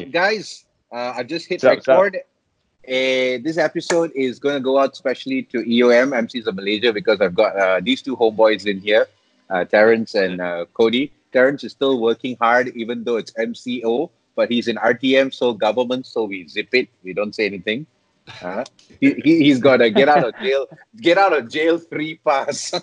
Well, guys, uh, I just hit what's record. Up? Uh, this episode is going to go out especially to EOM MCs of Malaysia because I've got uh, these two homeboys in here, uh, Terrence and uh, Cody. Terrence is still working hard, even though it's MCO, but he's in RTM, so government, so we zip it. We don't say anything. Uh, he, he, he's got a get out of jail, get out of jail free pass.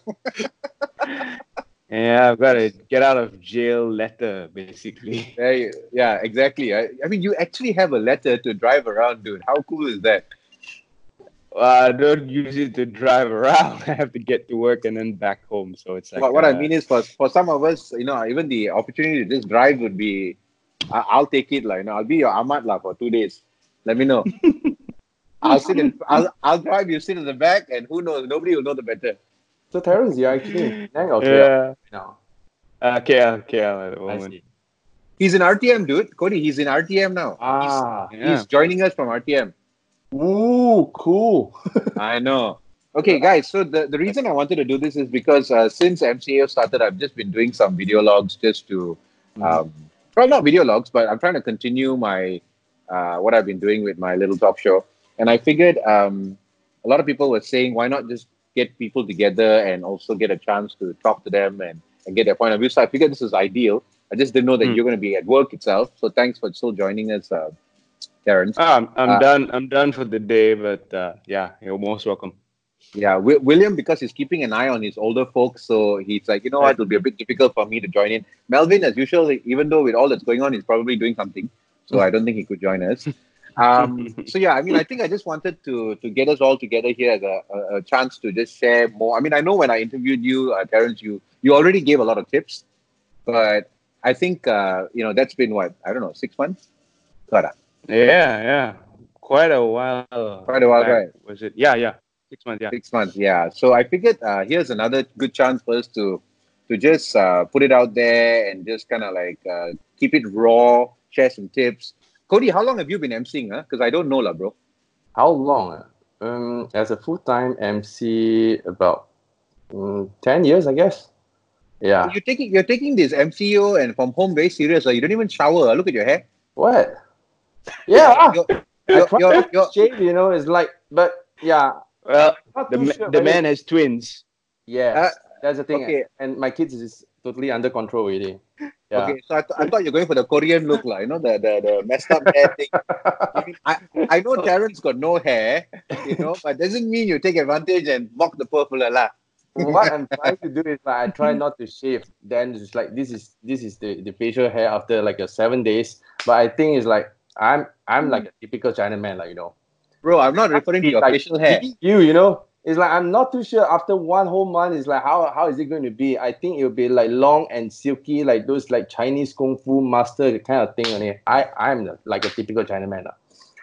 Yeah, I've got a get out of jail letter, basically. Yeah, yeah, exactly. I, I mean, you actually have a letter to drive around, dude. How cool is that? I don't use it to drive around. I have to get to work and then back home. So it's like. What, what uh, I mean is, for for some of us, you know, even the opportunity to just drive would be, I, will take it. Like, you know, I'll be your Ahmad la for two days. Let me know. I'll sit in. I'll I'll drive. You sit in the back, and who knows? Nobody will know the better. So Terrence, you're actually in Penang or KL now? Uh, KL, KL at the moment. He's in RTM, dude. Cody, he's in RTM now. Ah, he's, yeah. he's joining us from RTM. Ooh, cool. I know. Okay, guys. So the, the reason I wanted to do this is because uh, since MCO started, I've just been doing some video logs just to, mm-hmm. um, well, not video logs, but I'm trying to continue my uh, what I've been doing with my little talk show. And I figured um, a lot of people were saying, why not just get people together and also get a chance to talk to them and, and get their point of view. So I figured this is ideal. I just didn't know that mm. you're going to be at work itself. So thanks for still joining us, uh, Terrence. Ah, I'm, I'm uh, done. I'm done for the day, but uh, yeah, you're most welcome. Yeah, w- William, because he's keeping an eye on his older folks, so he's like, you know what, it'll be a bit difficult for me to join in. Melvin, as usual, even though with all that's going on, he's probably doing something, so I don't think he could join us. Um, so yeah, I mean, I think I just wanted to to get us all together here as a, a, a chance to just share more. I mean, I know when I interviewed you, uh, Terrence, you you already gave a lot of tips, but I think uh, you know that's been what I don't know six months. Yeah, yeah, quite a while. Quite a while, back. right? Was it? Yeah, yeah, six months. Yeah, six months. Yeah. So I figured uh, here's another good chance for us to to just uh, put it out there and just kind of like uh, keep it raw, share some tips Cody, how long have you been emceeing? Because huh? I don't know, lah, bro. How long? Um, as a full time MC, about um, ten years, I guess. Yeah. So you're taking you're taking this MCO and from home very serious. Uh, you don't even shower. Look at your hair. What? Yeah. you're, you're, you're, you're, shave, you know, it's like, but yeah. Well, the, sure, the man has twins. Yeah, uh, that's the thing. Okay. And my kids is totally under control already. Yeah. Okay, so I, th- I thought you're going for the Korean look, like, you know, the, the, the messed up hair thing. I, mean, I know Terrence got no hair, you know, but doesn't mean you take advantage and mock the fella. lah. what I'm trying to do is like I try not to shave. Then it's like this is this is the, the facial hair after like a seven days. But I think it's like I'm I'm like a typical China man, like you know. Bro, I'm not referring to your like, facial hair. You, you know, it's like I'm not too sure after one whole month. It's like how how is it going to be? I think it'll be like long and silky, like those like Chinese kung fu master kind of thing on it. I I'm like a typical Chinaman.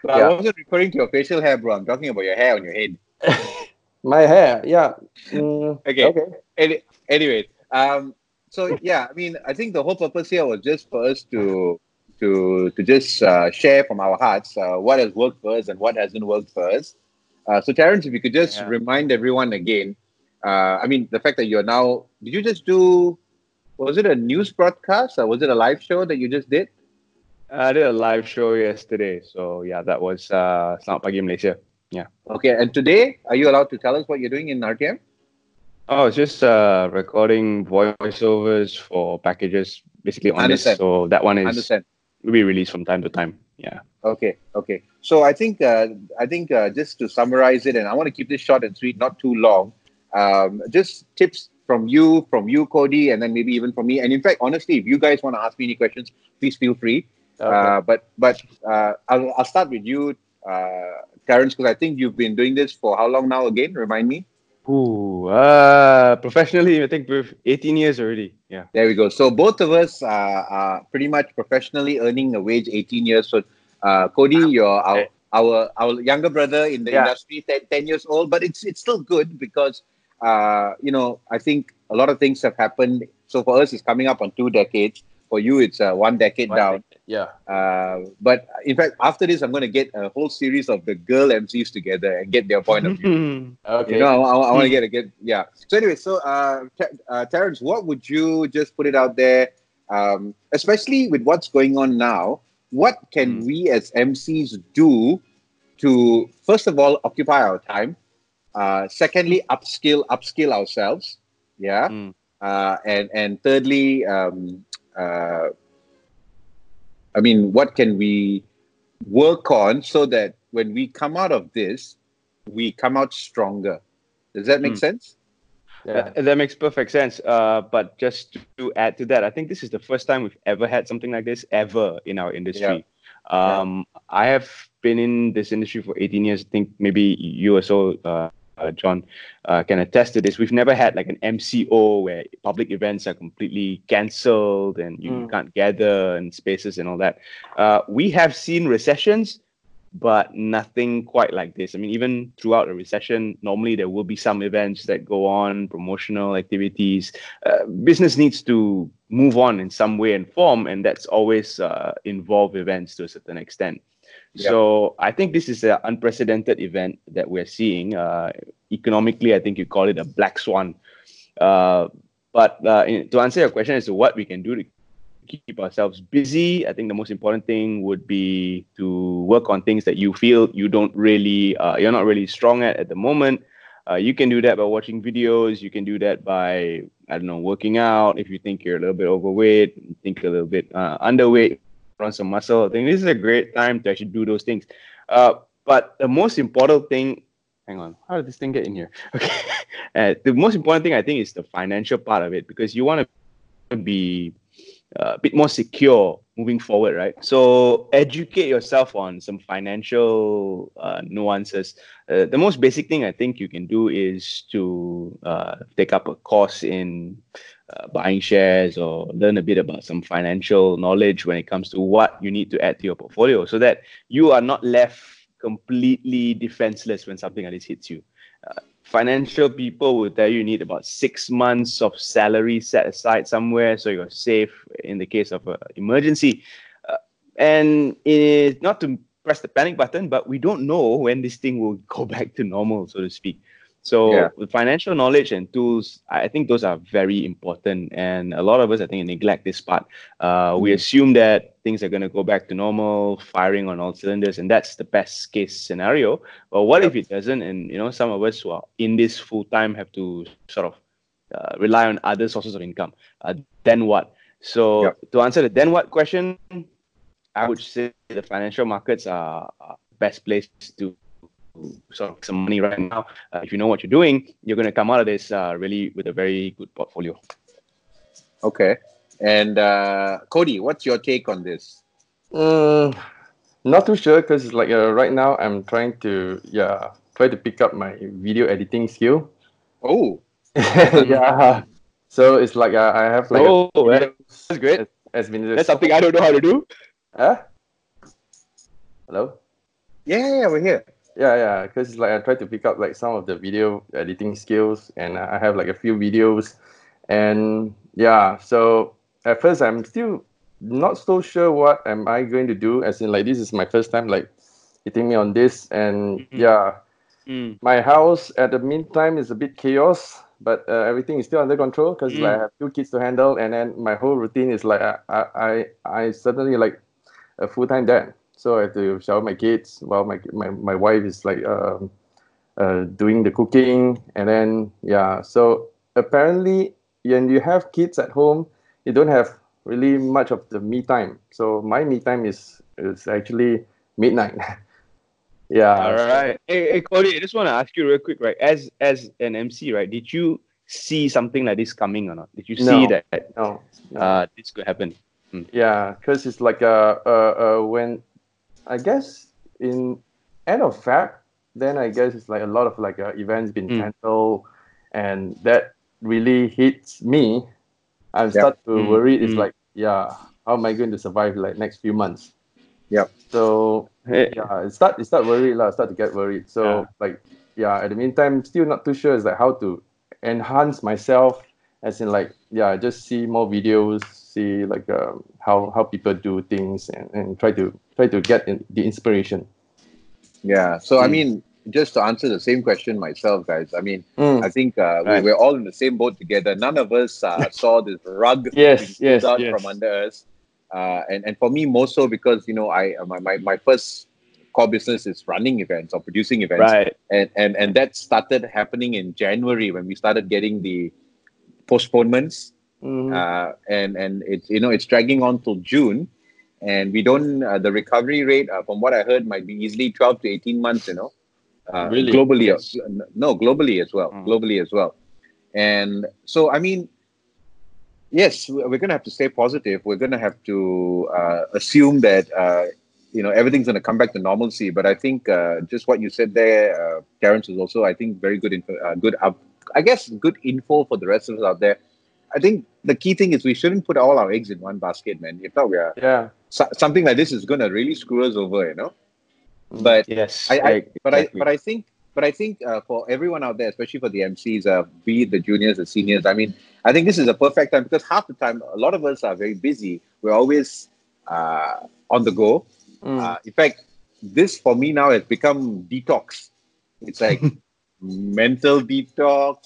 But yeah. I wasn't referring to your facial hair, bro. I'm talking about your hair on your head. My hair, yeah. Mm, okay. Okay. Any, anyways, um, so yeah, I mean, I think the whole purpose here was just for us to to to just uh, share from our hearts uh, what has worked for us and what hasn't worked for us. Uh, so, Terrence, if you could just yeah. remind everyone again, uh, I mean, the fact that you're now, did you just do, was it a news broadcast or was it a live show that you just did? I did a live show yesterday. So, yeah, that was uh, Selamat Pagi Malaysia. Yeah. Okay. And today, are you allowed to tell us what you're doing in RTM? Oh, it's just uh, recording voiceovers for packages, basically on Understand. this. So that one is Understand. will be released from time to time. Yeah. Okay. Okay. So I think uh, I think uh, just to summarize it, and I want to keep this short and sweet, not too long. Um, just tips from you, from you, Cody, and then maybe even from me. And in fact, honestly, if you guys want to ask me any questions, please feel free. Okay. Uh, but but uh, I'll, I'll start with you, uh, Terrence, because I think you've been doing this for how long now? Again, remind me. Ooh, uh, professionally, I think we've 18 years already. Yeah. There we go. So both of us are, are pretty much professionally earning a wage 18 years. So uh, Cody, you're our, our our younger brother in the yeah. industry, 10, 10, years old, but it's it's still good because uh, you know I think a lot of things have happened. So for us, it's coming up on two decades. For you, it's uh, one decade one down. Decade. Yeah. Uh, but in fact, after this, I'm going to get a whole series of the girl MCs together and get their point of view. okay. You know, I, I, I want to get a get yeah. So anyway, so uh, uh, Terrence, what would you just put it out there, um, especially with what's going on now? what can mm. we as MCs do to first of all occupy our time, uh, secondly upskill upskill ourselves, yeah, mm. uh, and and thirdly, um, uh, I mean, what can we work on so that when we come out of this, we come out stronger. Does that make mm. sense? Yeah. That, that, makes perfect sense. Uh, but just to add to that, I think this is the first time we've ever had something like this ever in our industry. Yeah. Um, yeah. I have been in this industry for 18 years. I think maybe you also, uh, uh, Jon, uh, can attest to this. We've never had like an MCO where public events are completely cancelled and you mm. can't gather in spaces and all that. Uh, we have seen recessions but nothing quite like this. I mean, even throughout a recession, normally there will be some events that go on, promotional activities. Uh, business needs to move on in some way and form, and that's always uh, involve events to a certain extent. Yep. So I think this is an unprecedented event that we're seeing. Uh, economically, I think you call it a black swan. Uh, but uh, in, to answer your question as to what we can do to keep ourselves busy. I think the most important thing would be to work on things that you feel you don't really, uh, you're not really strong at at the moment. Uh, you can do that by watching videos. You can do that by, I don't know, working out. If you think you're a little bit overweight, think a little bit uh, underweight, run some muscle. I think this is a great time to actually do those things. Uh, but the most important thing, hang on, how did this thing get in here? Okay. Uh, the most important thing I think is the financial part of it because you want to be a bit more secure moving forward, right? So educate yourself on some financial uh, nuances. Uh, the most basic thing I think you can do is to uh, take up a course in uh, buying shares or learn a bit about some financial knowledge when it comes to what you need to add to your portfolio, so that you are not left completely defenseless when something like this hits you. Financial people will tell you you need about six months of salary set aside somewhere so you're safe in the case of an emergency. Uh, and it, not to press the panic button, but we don't know when this thing will go back to normal, so to speak. So yeah. with financial knowledge and tools, I think those are very important. And a lot of us, I think, neglect this part. Uh, we mm. assume that things are going to go back to normal, firing on all cylinders, and that's the best case scenario. But what if it doesn't? And you know, some of us who are in this full time have to sort of uh, rely on other sources of income. Uh, then what? So to answer the then what question, I would say the financial markets are, are best place to sort of some money right now. Uh, if you know what you're doing, you're going to come out of this uh, really with a very good portfolio. Okay. And uh, Cody, what's your take on this? Mm, not too sure because like uh, right now I'm trying to yeah try to pick up my video editing skill. Oh. yeah. So it's like uh, I have like oh that's great. Has, has been that's something I don't know how to do. Huh? Hello. Yeah, yeah, we're here yeah yeah because like i try to pick up like some of the video editing skills and i have like a few videos and yeah so at first i'm still not so sure what am i going to do as in like this is my first time like hitting me on this and mm-hmm. yeah mm. my house at the meantime is a bit chaos but uh, everything is still under control because mm. like, i have two kids to handle and then my whole routine is like i i i suddenly like a full-time dad so I have to shower my kids while my my, my wife is like um, uh, doing the cooking, and then yeah. So apparently, when you have kids at home, you don't have really much of the me time. So my me time is is actually midnight. yeah. All right. Hey, hey, Cody, I just want to ask you real quick, right? As as an MC, right? Did you see something like this coming or not? Did you see that no, no. Uh, this could happen? Hmm. Yeah, because it's like uh, uh, uh, when I guess in end of Feb, then I guess it's like a lot of like uh, events been mm. cancelled, and that really hits me. I start to mm. worry. It's mm. like, yeah, how am I going to survive like next few months? Yeah. So yeah, it start it start worried lah. Start to get worried. So yeah. like yeah, at the meantime, still not too sure. Is like how to enhance myself, as in like yeah, just see more videos, see like um, how how people do things and, and try to try to get in the inspiration yeah so mm. i mean just to answer the same question myself guys i mean mm. i think uh, we, right. we're all in the same boat together none of us uh, saw this rug yes, yes, out yes. from under us uh, and and for me more so because you know I my my, my first core business is running events or producing events, right? And and and that started happening in January when we started getting the postponements, mm-hmm. uh, and and it's you know it's dragging on till June, and we don't uh, the recovery rate uh, from what I heard might be easily twelve to eighteen months, you know, uh, really? globally, yes. no globally as well, mm. globally as well, and so I mean yes, we're going to have to stay positive. We're going to have to uh, assume that uh, you know everything's going to come back to normalcy. But I think uh, just what you said there, uh, Terrence, is also I think very good info, uh, good up. I guess good info for the rest of us out there. I think the key thing is we shouldn't put all our eggs in one basket, man. If not, we are yeah. So, something like this is going to really screw us over, you know. Mm, but yes, I, I but I but I think but I think uh, for everyone out there, especially for the MCs, uh, be it the juniors, the seniors, I mean, I think this is a perfect time because half the time, a lot of us are very busy. We're always uh, on the go. Mm. Uh, in fact, this for me now has become detox. It's like mental detox.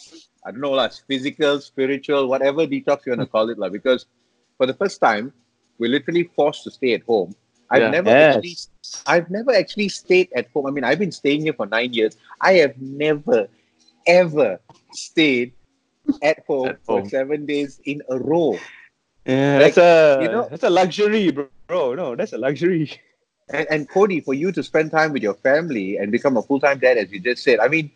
I don't know, like physical, spiritual, whatever detox you want to call it, like, because for the first time, we're literally forced to stay at home. I've yeah. never yes. actually, I've never actually stayed at home. I mean, I've been staying here for nine years. I have never, ever stayed at home, at home. for seven days in a row. Yeah, like, that's a you know that's a luxury, bro. bro. No, that's a luxury. And, and Cody, for you to spend time with your family and become a full time dad, as you just said, I mean,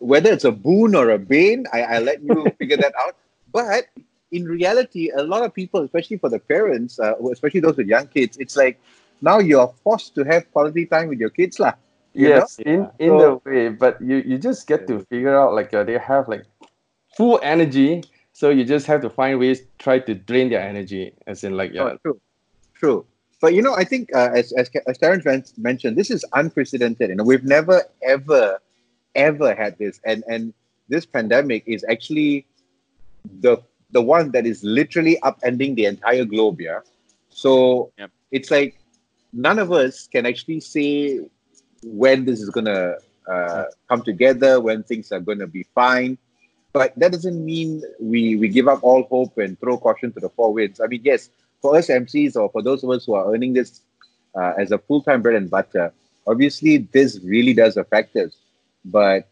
whether it's a boon or a bane, I, I let you figure that out. But in reality, a lot of people, especially for the parents, uh, especially those with young kids, it's like now you're forced to have quality time with your kids, lah. Yes, know? in in so, the way, but you you just get to figure out like uh, they have like full energy, so you just have to find ways try to drain their energy, as in like yeah. Oh, true, true. But you know, I think uh, as as as Terrence mentioned, this is unprecedented. You know, we've never ever ever had this, and and this pandemic is actually the the one that is literally upending the entire globe. Yeah, so yep. it's like none of us can actually say when this is gonna uh, come together, when things are gonna be fine. But that doesn't mean we we give up all hope and throw caution to the four winds. I mean, yes, for us MCs or for those of us who are earning this uh, as a full time bread and butter, obviously this really does affect us. But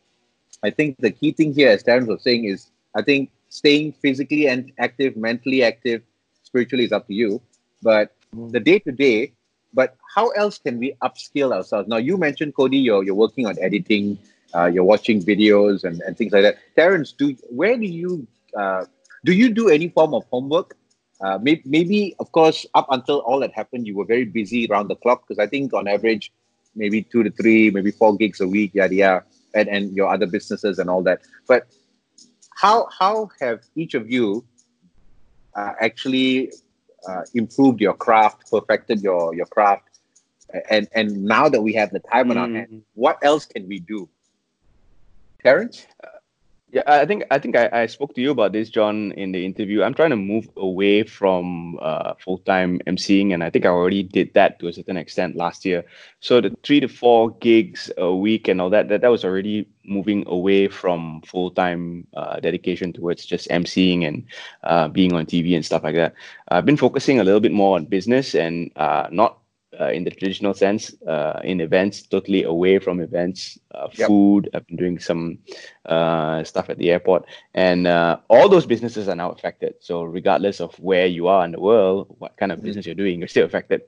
I think the key thing here, as Terrence was saying, is I think staying physically and active, mentally active, spiritually is up to you. But mm. the day to day, but how else can we upskill ourselves? Now, you mentioned, Cody, you're, you're working on editing, uh, you're watching videos and, and things like that. Terrence, do where do you uh, do you do any form of homework? Uh, maybe, maybe, of course, up until all that happened, you were very busy around the clock because I think on average, maybe two to three, maybe four gigs a week, yada yada, and, and your other businesses and all that. But how how have each of you uh, actually uh, improved your craft, perfected your your craft, and and now that we have the time mm. on our hand, mm. what else can we do? Terrence? Yeah, I think I think I, I spoke to you about this, Jon, in the interview. I'm trying to move away from uh, full time emceeing, and I think I already did that to a certain extent last year. So the three to four gigs a week and all that that, that was already moving away from full time uh, dedication towards just emceeing and uh, being on TV and stuff like that. I've been focusing a little bit more on business and uh, not uh, in the traditional sense uh, in events, totally away from events, uh, yep. food. I've been doing some uh, stuff at the airport, and uh, all those businesses are now affected. So regardless of where you are in the world, what kind of mm-hmm. business you're doing, you're still affected.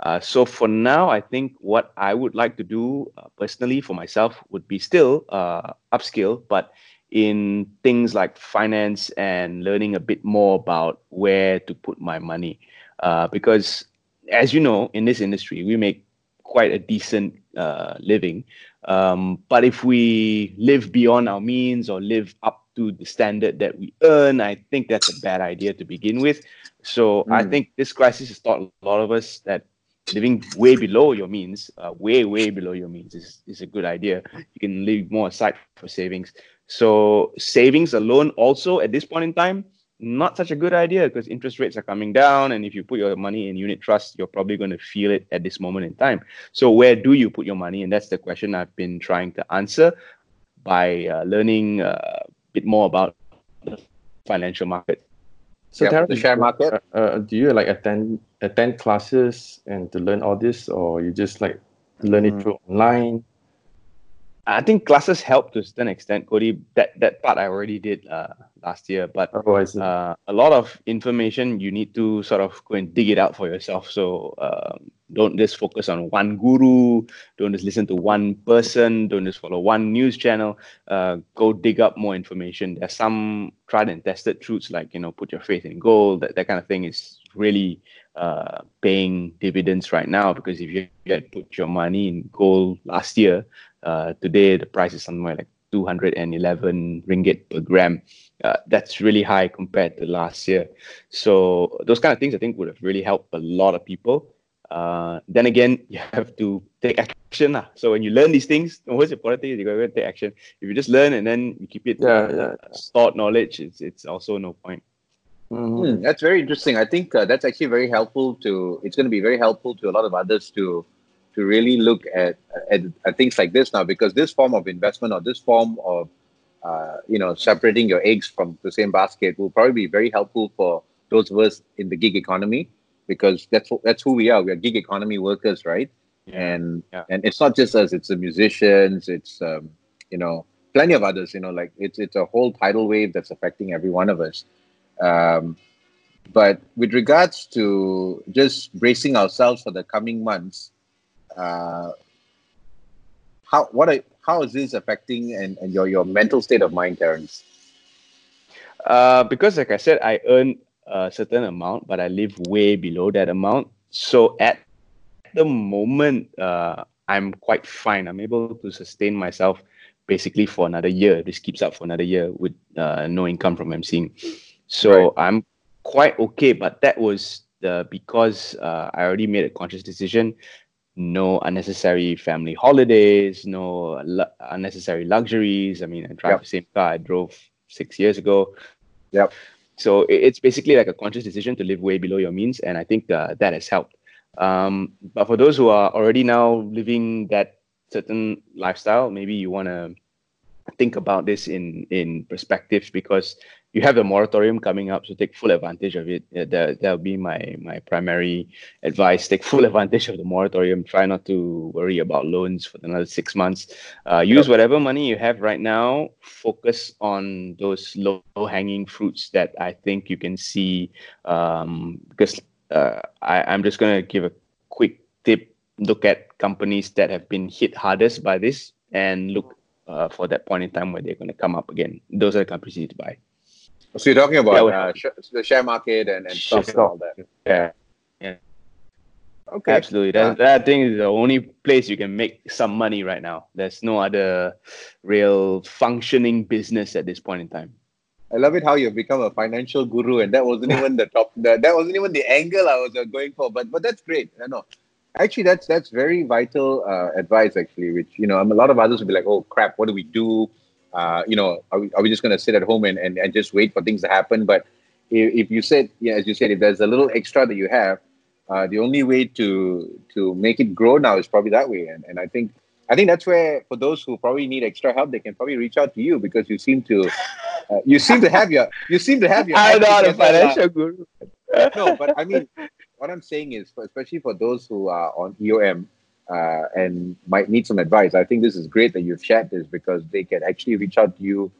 Uh, so for now, I think what I would like to do personally for myself would be still upskill, but in things like finance and learning a bit more about where to put my money. because as you know, in this industry, we make quite a decent uh, living. Um, but if we live beyond our means or live up to the standard that we earn, I think that's a bad idea to begin with. So mm. I think this crisis has taught a lot of us that living way below your means, uh, way, way below your means is, is a good idea. You can leave more aside for savings. So savings alone also at this point in time not such a good idea because interest rates are coming down. And if you put your money in unit trust, you're probably going to feel it at this moment in time. So, where do you put your money? And that's the question I've been trying to answer by uh, learning uh, a bit more about the financial market. So Yep, Terrence, the share market. Uh, uh, do you like attend attend classes and to learn all this, or you just like learn it Mm. through online? I think classes help to a certain extent, Cody. That that part I already did uh, last year, but Oh, uh, a lot of information you need to sort of go and dig it out for yourself. So um, don't just focus on one guru. Don't just listen to one person. Don't just follow one news channel. Uh, go dig up more information. There's some tried and tested truths like you know put your faith in gold. That that kind of thing is really uh, paying dividends right now because if you had put your money in gold last year, uh, today the price is somewhere like 211 ringgit per gram. Uh, that's really high compared to last year. So those kind of things I think would have really helped a lot of people. Uh, then again, you have to take action. lah. So when you learn these things, the most important thing is you gotta take action. If you just learn and then you keep it Yeah, uh, yeah. stored knowledge, it's it's also no point. Mhm. Hmm, that's very interesting. I think uh, that's actually very helpful to. It's going to be very helpful to a lot of others to to really look at, at at things like this now because this form of investment or this form of uh, you know separating your eggs from the same basket will probably be very helpful for those of us in the gig economy because that's that's who we are. We are gig economy workers, right? and Yeah. and it's not just us; it's the musicians, it's um, you know plenty of others. You know, like it's it's a whole tidal wave that's affecting every one of us. Um, but with regards to just bracing ourselves for the coming months, uh, how what are, how is this affecting and, and your your mental state of mind, Terrence? Uh, because like I said, I earn a certain amount, but I live way below that amount. So at the moment, uh, I'm quite fine. I'm able to sustain myself basically for another year. This keeps up for another year with uh, no income from emceeing. So I'm quite okay. But that was the because uh, I already made a conscious decision. No unnecessary family holidays, no lu- unnecessary luxuries. I mean, I drive Yep. the same car I drove six years ago. Yep. So it's basically like a conscious decision to live way below your means, and I think uh, that has helped. Um, but for those who are already now living that certain lifestyle, maybe you want to think about this in in perspectives because you have the moratorium coming up, so take full advantage of it. That that'll be my my primary advice. Take full advantage of the moratorium. Try not to worry about loans for another six months. Uh, use whatever money you have right now. Focus on those low hanging fruits that I think you can see. Um, because uh, I, I'm just gonna give a quick tip. Look at companies that have been hit hardest by this, and look uh, for that point in time where they're gonna come up again. Those are the companies you need to buy. So you're talking about Yeah, uh, sh- the share market and, and stocks and all that. Yeah, Yeah. Okay. absolutely. That, that thing is the only place you can make some money right now. There's no other real functioning business at this point in time. I love it how you've become a financial guru, and that wasn't even the top. The, that wasn't even the angle I was uh, going for. But but that's great. I know. Actually, that's that's very vital uh, advice. Actually, which you know, a lot of others would be like, "Oh crap, what do we do?" Uh, you know, are we, are we just going to sit at home and, and, and just wait for things to happen? But if, if you said, yeah, as you said, if there's a little extra that you have, uh, the only way to to make it grow now is probably that way. And and I think I think that's where for those who probably need extra help, they can probably reach out to you because you seem to uh, you seem to have your you seem to have your I'm not a financial guru. no, but I mean, what I'm saying is, for- especially for those who are on EOM uh, and might need some advice, I think this is great that you've shared this because they can actually reach out to you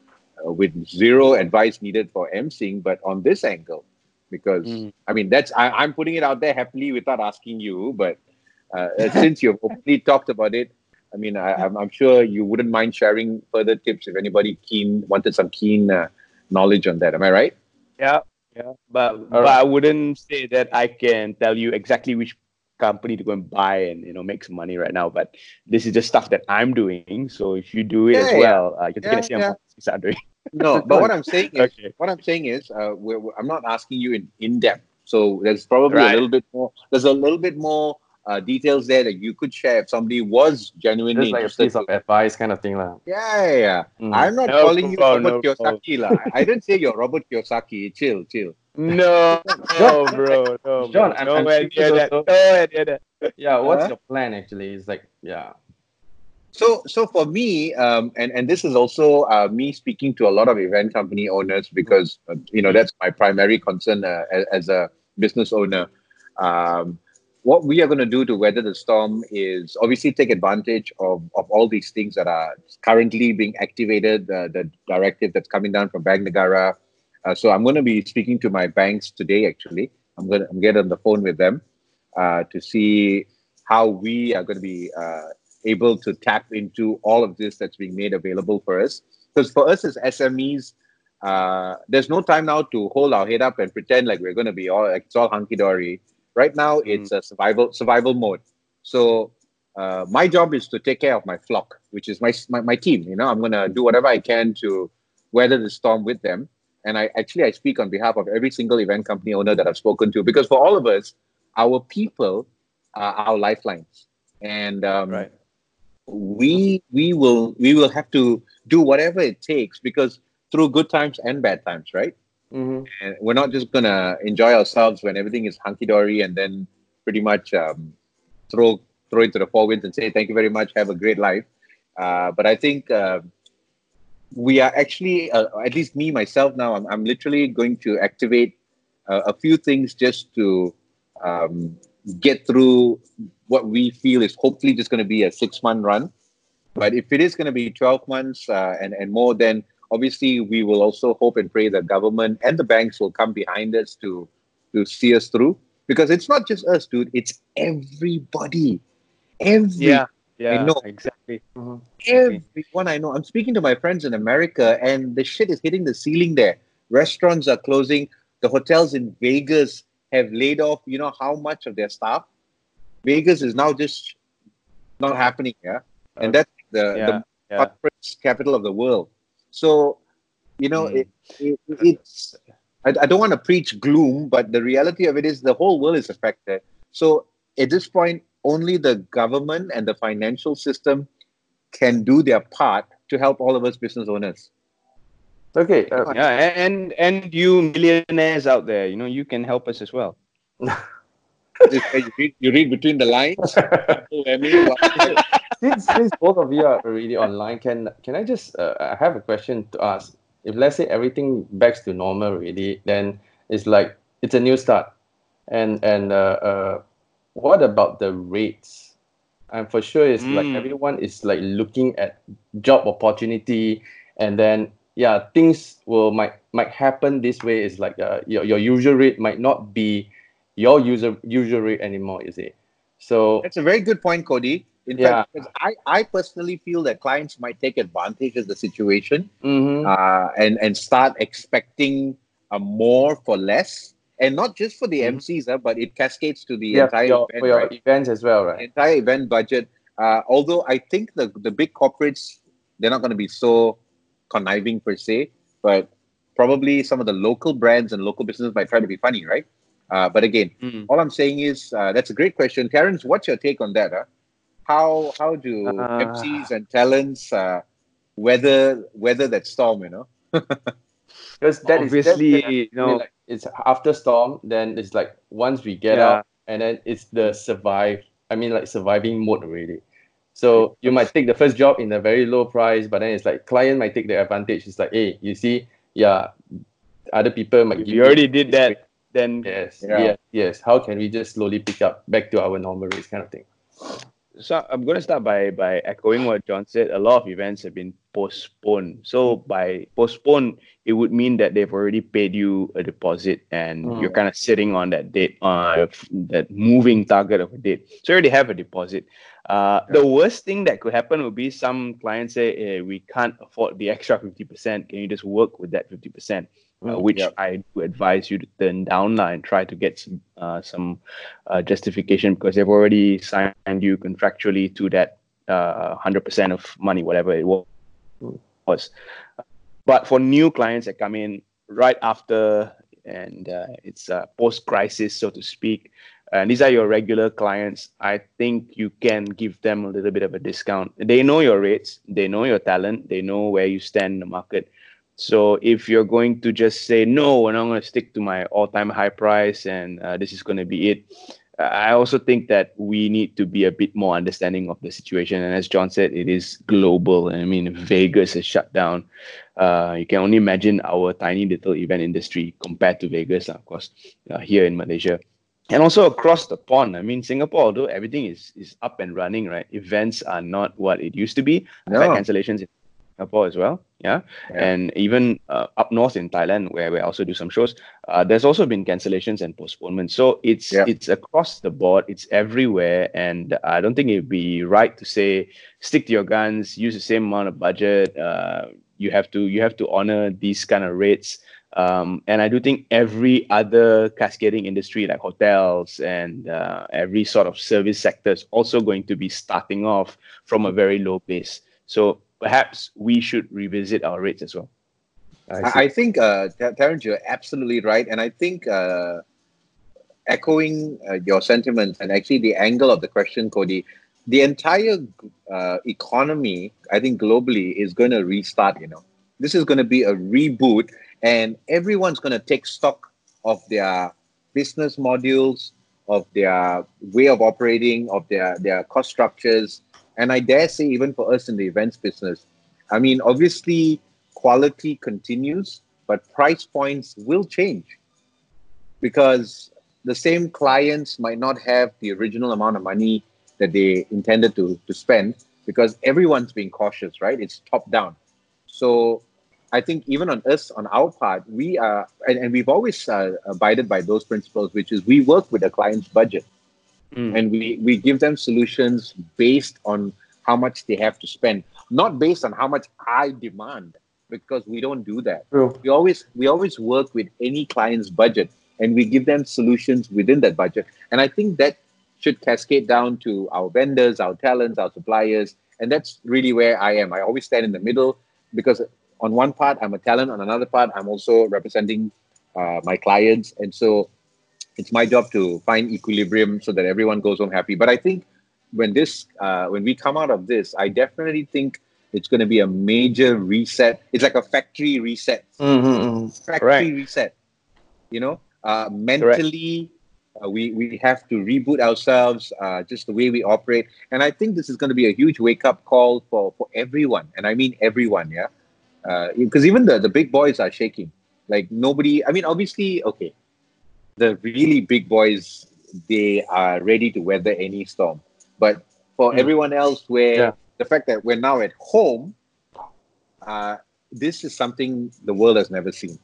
uh, with zero advice needed for emceeing, but on this angle, because Mm. I mean, that's I, I'm putting it out there happily without asking you, but uh, since you've openly talked about it. I mean, I, I'm, I'm sure you wouldn't mind sharing further tips if anybody keen wanted some keen uh, knowledge on that. Am I right? Yeah, yeah. But but right. I wouldn't say that I can tell you exactly which company to go and buy and you know make some money right now. But this is just stuff that I'm doing. So if you do it as Yeah, yeah. well, uh, you're Yeah, gonna see yeah. I'm start doing. No, but what I'm saying is, Okay. what I'm saying is, uh, we're, we're- I'm not asking you in, in depth. So there's probably Right. a little bit more. There's a little bit more uh, details there that you could share if somebody was genuinely Just like a interested. piece of advice kind of thing. lah. yeah, yeah, yeah. Mm. I'm not No calling you Robert no Kiyosaki, lah. I didn't say you're Robert Kiyosaki. Chill, chill. No, no, bro, no, Jon, bro. I'm- I'm nowhere that. also. Nowhere near that. Yeah, what's Huh? your plan actually? It's like, yeah. So, so for me, um, and and this is also uh, me speaking to a lot of event company owners because uh, you know that's my primary concern uh, as, as, a business owner. Um, what we are going to do to weather the storm is obviously take advantage of, of all these things that are currently being activated. Uh, the directive that's coming down from Bank Negara. Uh, so I'm going to be speaking to my banks today. Actually, I'm going to get on the phone with them uh, to see how we are going to be able to tap into all of this that's being made available for us. Because for us as SMEs, uh, there's no time now to hold our head up and pretend like we're going to be all like it's all hunky dory. Right now, mm. it's a survival survival mode. So uh, my job is to take care of my flock, which is my, my my team. You know, I'm going to do whatever I can to weather the storm with them. And I actually I speak on behalf of every single event company owner that I've spoken to because for all of us, our people are our lifelines. And um, right we we will we will have to do whatever it takes because through good times and bad times, right? Mm-hmm. And we're not just gonna enjoy ourselves when everything is hunky dory and then pretty much um, throw throw into the four winds and say thank you very much, have a great life. Uh, but I think uh, we are actually, uh, at least me myself now, I'm, I'm literally going to activate a few things just to um, get through what we feel is hopefully just going to be a six month run. But if it is going to be 12 months uh, and, and more, then obviously we will also hope and pray that government and the banks will come behind us to, to see us through. Because it's not just us, dude, it's everybody. Every, yeah, yeah, I know. exactly. Mm-hmm. Everyone I know. I'm speaking to my friends in America, and the shit is hitting the ceiling there. Restaurants are closing. The hotels in Vegas have laid off, you know, how much of their staff. Vegas is now just not happening, yeah. And that's the, yeah, the yeah. capital of the world. So, you know, mm. it, it, it's I, I don't want to preach gloom, but the reality of it is the whole world is affected. So at this point, only the government and the financial system can do their part to help all of us business owners. Okay. Uh, yeah, and and you millionaires out there, you know, you can help us as well. you, read, you read between the lines. since, since both of you are already online, can can I just uh, I have a question to ask? If let's say everything backs to normal, really, then it's like it's a new start, and and uh, uh, what about the rates? And for sure, it's mm. like everyone is like looking at job opportunity, and then yeah, things will might might happen this way. Is like uh, your your user rate might not be your user user rate anymore. is it so that's a very good point, Cody. In yeah. fact, because I, I personally feel that clients might take advantage of the situation mm-hmm. uh, and and start expecting a more for less, and not just for the mm-hmm. MCs, uh, but it cascades to the yeah, entire your, event, for your right? events as well, right? entire event budget. Uh, although I think the the big corporates they're not going to be so conniving per se, but probably some of the local brands and local businesses might try to be funny, right? Uh, but again, mm-hmm. all I'm saying is uh, that's a great question, Terrence. What's your take on that? Huh? How how do uh, MCs and talents uh, weather weather that storm? You know, because that obviously is, you know like, it's after storm. Then it's like once we get yeah. out, and then it's the survive. I mean, like surviving mode already. So you might take the first job in a very low price, but then it's like client might take the advantage. It's like, hey, you see, yeah, other people might. If you already did that, then yes, yeah. yeah, yes. How can we just slowly pick up back to our normal rates, kind of thing? So I'm going to start by by echoing what Jon said. A lot of events have been postponed. So by postpone, it would mean that they've already paid you a deposit, and mm. you're kind of sitting on that date, uh, that moving target of a date. So you already have a deposit. Uh, yeah. The worst thing that could happen would be some clients say, hey, "We can't afford the extra fifty percent. Can you just work with that fifty percent?" uh, mm, which yep. I do advise you to turn down and try to get some uh, some uh, justification because they've already signed you contractually to that uh, hundred percent of money, whatever it was. But for new clients that come in right after and uh, it's post crisis, so to speak, and these are your regular clients, I think you can give them a little bit of a discount. They know your rates, they know your talent, they know where you stand in the market. So if you're going to just say no, and I'm going to stick to my all-time high price, and uh, this is going to be it, I also think that we need to be a bit more understanding of the situation. And as Jon said, it is global. And I mean, Vegas is shut down. Uh, you can only imagine our tiny little event industry compared to Vegas, of course, uh, here in Malaysia. And also across the pond. I mean, Singapore, although everything is, is up and running, right? Events are not what it used to be. No. cancellations in Singapore as well. Yeah. yeah. And even uh, up north in Thailand, where we also do some shows, uh, there's also been cancellations and postponements. So it's yeah. it's across the board, it's everywhere. And I don't think it'd be right to say stick to your guns, use the same amount of budget. Uh, you have to you have to honor these kind of rates. Um, and I do think every other cascading industry, like hotels and uh, every sort of service sector, is also going to be starting off from a very low base. So perhaps we should revisit our rates as well. I, I think, uh, Terrence, you're absolutely right. And I think uh, echoing uh, your sentiments and actually the angle of the question, Cody, the entire uh, economy, I think globally, is going to restart. You know, this is going to be a reboot, and everyone's going to take stock of their business modules, of their way of operating, of their their cost structures, and I dare say, even for us in the events business, I mean, obviously, quality continues, but price points will change because the same clients might not have the original amount of money that they intended to, to spend because everyone's being cautious, right? It's top down. So I think even on us, on our part, we are, and, and we've always uh, abided by those principles, which is we work with the client's budget. Mm. And we, we give them solutions based on how much they have to spend, not based on how much I demand, because we don't do that. True. We always we always work with any client's budget and we give them solutions within that budget. And I think that should cascade down to our vendors, our talents, our suppliers. And that's really where I am. I always stand in the middle because on one part I'm a talent, on another part I'm also representing uh, my clients. And so it's my job to find equilibrium so that everyone goes home happy. But I think when this uh, when we come out of this, I definitely think it's going to be a major reset. It's like a factory reset. Mm-hmm. mm-hmm. Factory reset. You know, uh, mentally, uh, we we have to reboot ourselves, uh, just the way we operate. And I think this is going to be a huge wake up call for for everyone, and I mean everyone. Yeah, because uh, even the the big boys are shaking. Like nobody. I mean, obviously, okay the really big boys they are ready to weather any storm. But for mm. everyone else, where yeah. the fact that we're now at home, uh, this is something the world has never seen.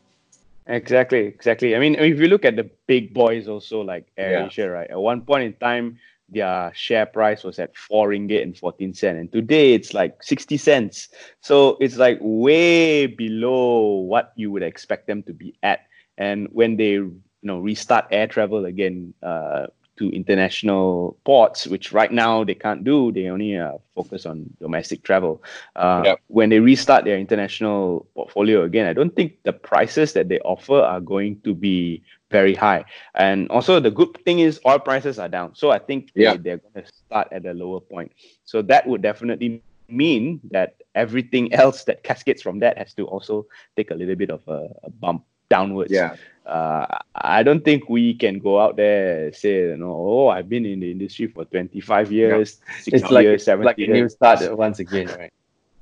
Exactly, exactly. I mean, if you look at the big boys, also like AirAsia, yeah. right? At one point in time, their share price was at four ringgit and fourteen cent, and today it's like sixty cents. So it's like way below what you would expect them to be at. And when they you know restart air travel again uh, to international ports, which right now they can't do. They only uh, focus on domestic travel. Uh, yep. When they restart their international portfolio again, I don't think the prices that they offer are going to be very high. And also, the good thing is oil prices are down. So I think they, are going to start at a lower point. So that would definitely mean that everything else that cascades from that has to also take a little bit of a, a bump downwards. Yeah uh, I don't think we can go out there and say, you know, oh, I've been in the industry for 25 years, yeah. it's like, years, 70 like years. a new start once again, right?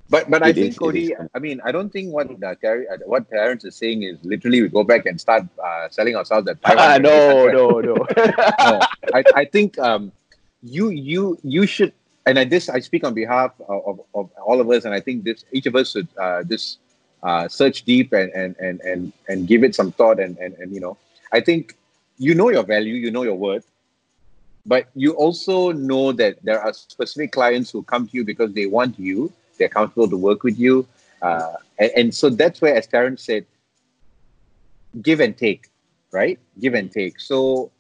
But but it I think Cody, I mean, I don't think what uh, uh, what Terrence is saying is literally we go back and start uh, selling ourselves at 500. no, no, no, no. I, I think um, you you you should, and I, this I speak on behalf of, of, of, all of us, and I think this each of us should uh, this uh, search deep and, and and and and give it some thought and, and and you know i think you know your value you know your worth but you also know that there are specific clients who come to you because they want you they're comfortable to work with you uh, and, and so that's where as Terrence said give and take right? Give and take. So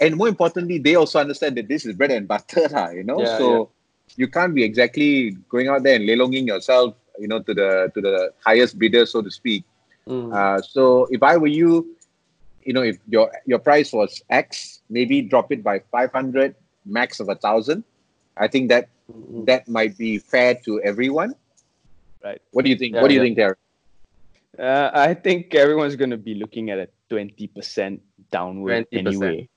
and more importantly they also understand that this is bread and butter you know? Yeah, so yeah. you can't be exactly going out there and lelonging yourself you know to the to the highest bidder so to speak mm. uh, so if i were you you know if your your price was x maybe drop it by 500 max of a thousand i think that mm-hmm. that might be fair to everyone right what do you think yeah, what do you yeah. think there uh, i think everyone's going to be looking at a 20% downward 20%. anyway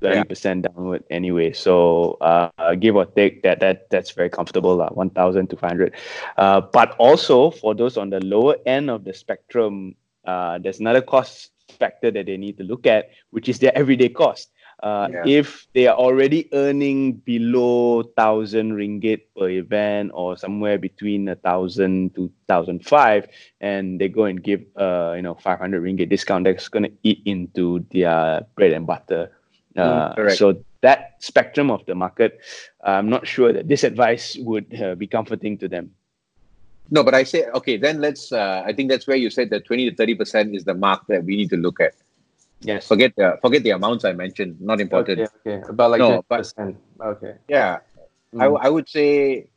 thirty percent downward anyway. So uh, give or take that that that's very comfortable, uh, one thousand to five hundred. Uh, but also for those on the lower end of the spectrum, uh, there's another cost factor that they need to look at, which is their everyday cost. Uh, yeah. If they are already earning below thousand ringgit per event or somewhere between a thousand to thousand five, and they go and give uh you know five hundred ringgit discount, that's going to eat into their bread and butter. Uh, mm, so that spectrum of the market, I'm not sure that this advice would uh, be comforting to them. No, but I say okay. Then let's. Uh, I think that's where you said that twenty to thirty percent is the mark that we need to look at. Yes. Forget the forget the amounts I mentioned. Not important. Okay. okay. About like no, but, okay. Yeah, mm. I I would say,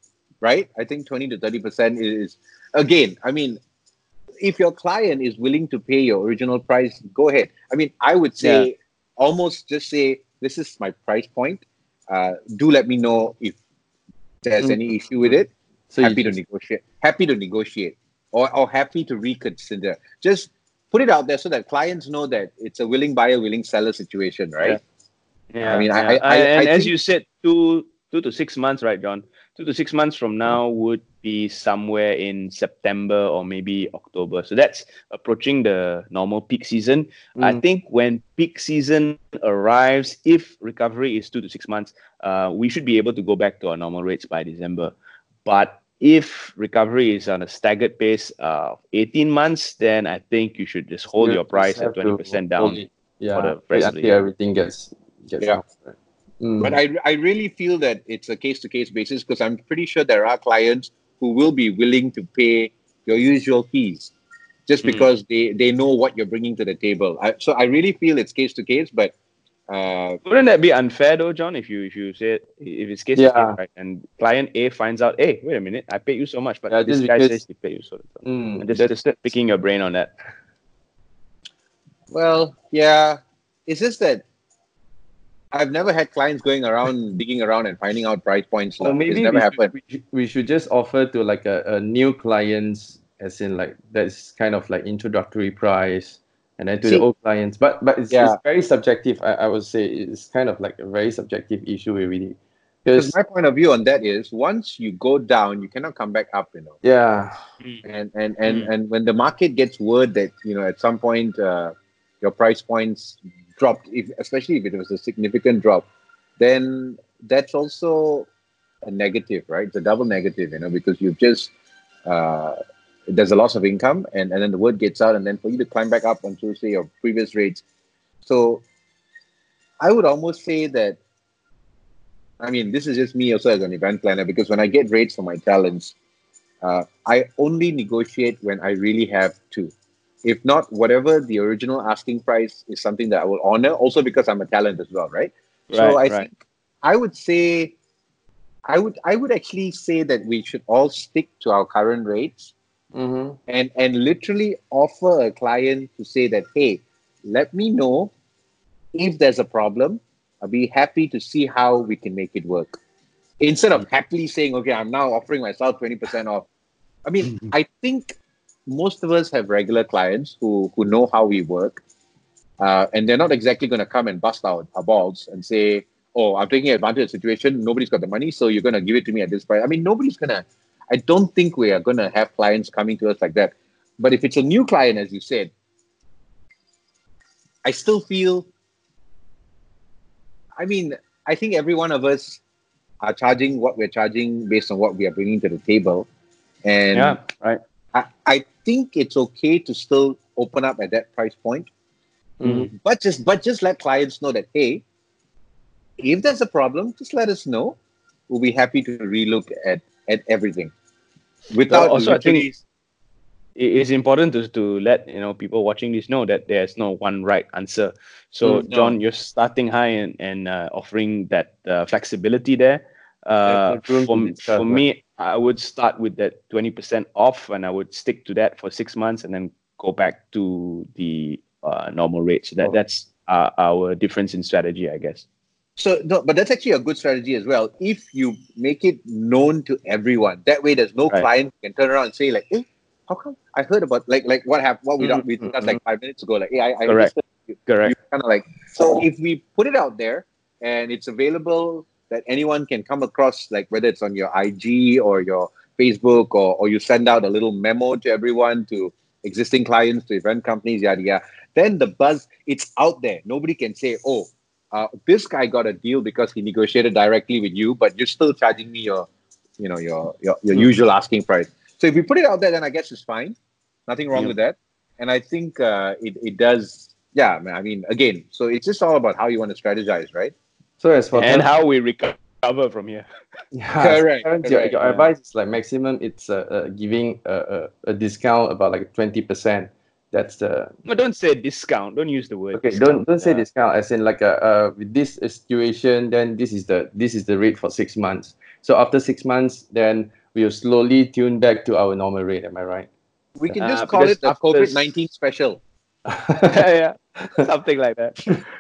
right. I think twenty to thirty percent is again. I mean, if your client is willing to pay your original price, go ahead. I mean, I would say yeah. Almost just say this is my price point. Uh, do let me know if there's mm. any issue with it so happy to negotiate. Happy to negotiate, or or happy to reconsider. Just put it out there so that clients know that it's a willing buyer, willing seller situation, right? Yeah. yeah I mean, yeah. I, I, and I as you said, two two to six months, right, Jon? Two to six months from now would be somewhere in September or maybe October. So that's approaching the normal peak season. Mm. I think when peak season arrives, if recovery is two to six months, uh, we should be able to go back to our normal rates by December. But if recovery is on a staggered pace of 18 months, then I think you should just hold you your price at 20% down. Yeah, for the rest of the yeah, everything gets, gets yeah. Mm. But I, I really feel that it's a case to case basis because I'm pretty sure there are clients who will be willing to pay your usual fees just mm. because they, they know what you're bringing to the table. I, so I really feel it's case to case, but uh, Wouldn't that be unfair though, Jon? If you if you say it, if it's case yeah. case, right, and client A finds out, hey, wait a minute, I paid you so much, but yeah, this guy because, says he paid you so little. Mm, and just, just start picking your brain on that. Well, yeah, it's just that I've never had clients going around digging around and finding out price points. Well, maybe we should, we, should, we should just offer to like a, a new clients, as in like that's kind of like introductory price and then to See, the old clients. But but it's, yeah. it's very subjective. I, I would say it's kind of like a very subjective issue really. Because my point of view on that is once you go down, you cannot come back up, you know. Yeah. And and and mm. and when the market gets word that you know at some point uh, your price points dropped, if especially if it was a significant drop, then that's also a negative, right? It's a double negative, you know, because you've just uh, there's a loss of income and, and then the word gets out and then for you to climb back up onto say your previous rates so i would almost say that i mean this is just me also as an event planner because when i get rates for my talents uh, i only negotiate when i really have to if not whatever the original asking price is something that i will honor also because i'm a talent as well right, right so i right. think i would say I would I would actually say that we should all stick to our current rates mm-hmm. and and literally offer a client to say that hey let me know if there's a problem. I'll be happy to see how we can make it work. Instead of happily saying okay i'm now offering myself 20% off. I mean i think most of us have regular clients who who know how we work uh, and they're not exactly going to come and bust out our balls and say oh i'm taking advantage of the situation nobody's got the money so you're going to give it to me at this price i mean nobody's going to I don't think we are going to have clients coming to us like that. But if it's a new client, as you said, I still feel. I mean, I think every one of us are charging what we're charging based on what we are bringing to the table, and yeah, right. I, I think it's okay to still open up at that price point, mm-hmm. but just but just let clients know that hey, if there's a problem, just let us know. We'll be happy to relook at at everything without also, I think it's important to, to let you know people watching this know that there's no one right answer. So, mm, Jon, you're starting high and, and uh, offering that uh, flexibility there. Uh, for for me, I would start with that 20% off and I would stick to that for six months and then go back to the uh, normal rate. So that, oh. that's uh, our difference in strategy, I guess. So no, but that's actually a good strategy as well. If you make it known to everyone, that way there's no right. client can turn around and say like, "Hey, how come I heard about like like what happened? What we mm-hmm. we discussed mm-hmm. like five minutes ago? Like, hey, I, I Correct. Kind of like so. If we put it out there and it's available that anyone can come across, like whether it's on your IG or your Facebook, or or you send out a little memo to everyone to existing clients, to event companies, yada yada. Then the buzz, it's out there. Nobody can say, oh, uh, this guy got a deal because he negotiated directly with you, but you're still charging me your, you know, your your, your mm. usual asking price. So if you put it out there, then I guess it's fine. Nothing wrong with that. And I think uh, it it does. Yeah, I mean, again, so it's just all about how you want to strategize, right? So as for and how we recover from here. Yeah, correct. correct your, your yeah. advice is like maximum. It's uh, uh giving a, a, a discount about like twenty percent that's the But don't say discount don't use the word okay discount. don't don't say yeah. discount as in like a uh, with this situation then this is the this is the rate for six months so after six months then we'll slowly tune back to our normal rate am i right we can just uh, call it a covid-19 special yeah something like that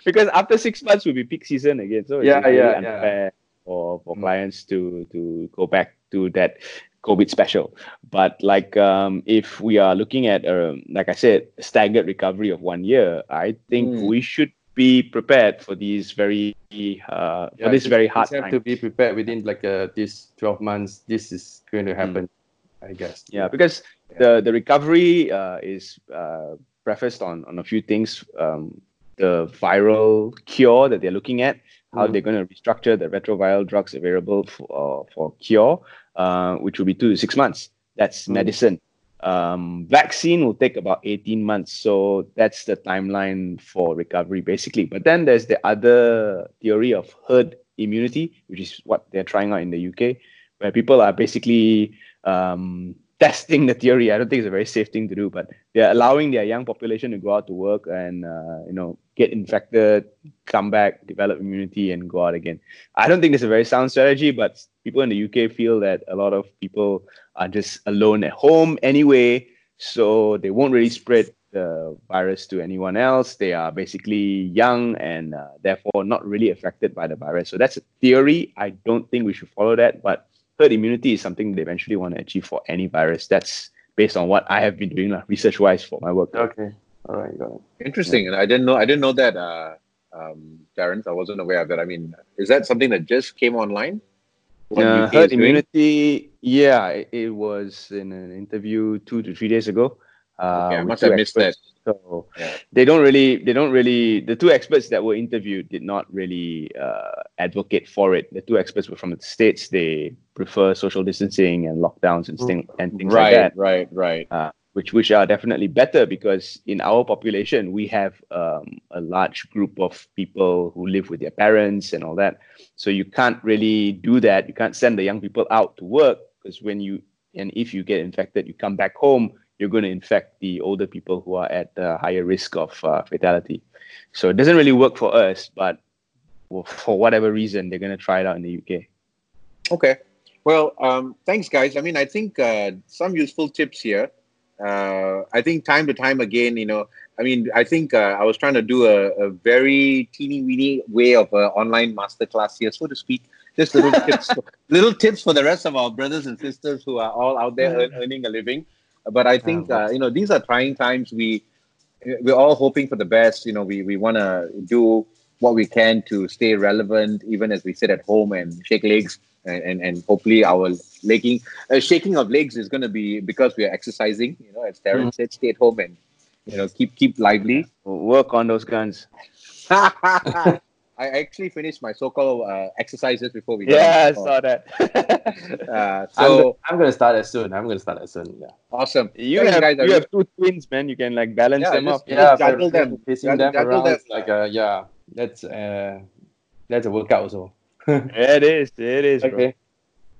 because after six months will be peak season again so yeah yeah, unfair yeah. for for mm. clients to to go back to that COVID special. But like um, if we are looking at, um, like I said, staggered recovery of one year, I think mm. we should be prepared for these very uh, yeah, for this very hard have time. to be prepared within like uh, this 12 months. This is going to happen, mm. I guess. Yeah, because yeah. the the recovery uh, is uh, prefaced on on a few things. Um, the viral cure that they're looking at, how mm. they're going to restructure the retroviral drugs available for, uh, for cure, uh, which will be two to six months. That's mm. medicine. Um, vaccine will take about 18 months. So that's the timeline for recovery, basically. But then there's the other theory of herd immunity, which is what they're trying out in the UK, where people are basically um, testing the theory. I don't think it's a very safe thing to do, but they're allowing their young population to go out to work and uh, you know get infected, come back, develop immunity, and go out again. I don't think it's a very sound strategy, but people in the UK feel that a lot of people are just alone at home anyway, so they won't really spread the virus to anyone else. They are basically young and uh, therefore not really affected by the virus. So that's a theory. I don't think we should follow that, but herd immunity is something they eventually want to achieve for any virus. That's based on what I have been doing uh, research wise for my work. Okay. All right, got it. Interesting. Yeah. And I didn't know I didn't know that uh um Terrence. I wasn't aware of that. I mean, is that something that just came online? Uh, herd immunity, yeah, it, it, was in an interview two to three days ago. Uh, okay, I must have missed that. So yeah. they don't really, they don't really. The two experts that were interviewed did not really uh, advocate for it. The two experts were from the states. They prefer social distancing and lockdowns and, thing, and things right, like that. Right, right, right. Uh, which which are definitely better because in our population we have um, a large group of people who live with their parents and all that. So you can't really do that. You can't send the young people out to work because when you and if you get infected, you come back home you're going to infect the older people who are at a higher risk of uh, fatality. So it doesn't really work for us, but for whatever reason, they're going to try it out in the UK. Okay. Well, um, thanks, guys. I mean, I think uh, some useful tips here. Uh, I think time to time again, you know, I mean, I think uh, I was trying to do a, a very teeny weeny way of an online masterclass here, so to speak. Just little tips, little tips for the rest of our brothers and sisters who are all out there earn, earning a living. But I think uh, you know these are trying times. We we're all hoping for the best. You know, we we want to do what we can to stay relevant, even as we sit at home and shake legs. And, and, and hopefully our legging, uh, shaking of legs is going to be because we are exercising. You know, as Darren mm-hmm. said, stay at home and you know keep keep lively. Work on those guns. I actually finished my so-called uh, exercises before we. Yeah, I saw that. uh, so I'm, I'm, gonna start as soon. I'm gonna start as soon. Yeah. Awesome. You have guys you have two twins, man. You can like balance yeah, them just, up. Yeah, juggle them, facing them around. Them. Like uh, yeah, that's uh, that's a workout also. it is. It is. Okay. Bro.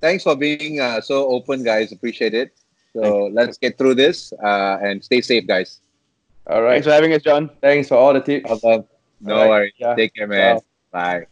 Thanks for being uh, so open, guys. Appreciate it. So let's get through this uh, and stay safe, guys. All right. Thanks for having us, Jon. Thanks for all the tips. No right. worries. Yeah. Take care, man. Ciao. Bye.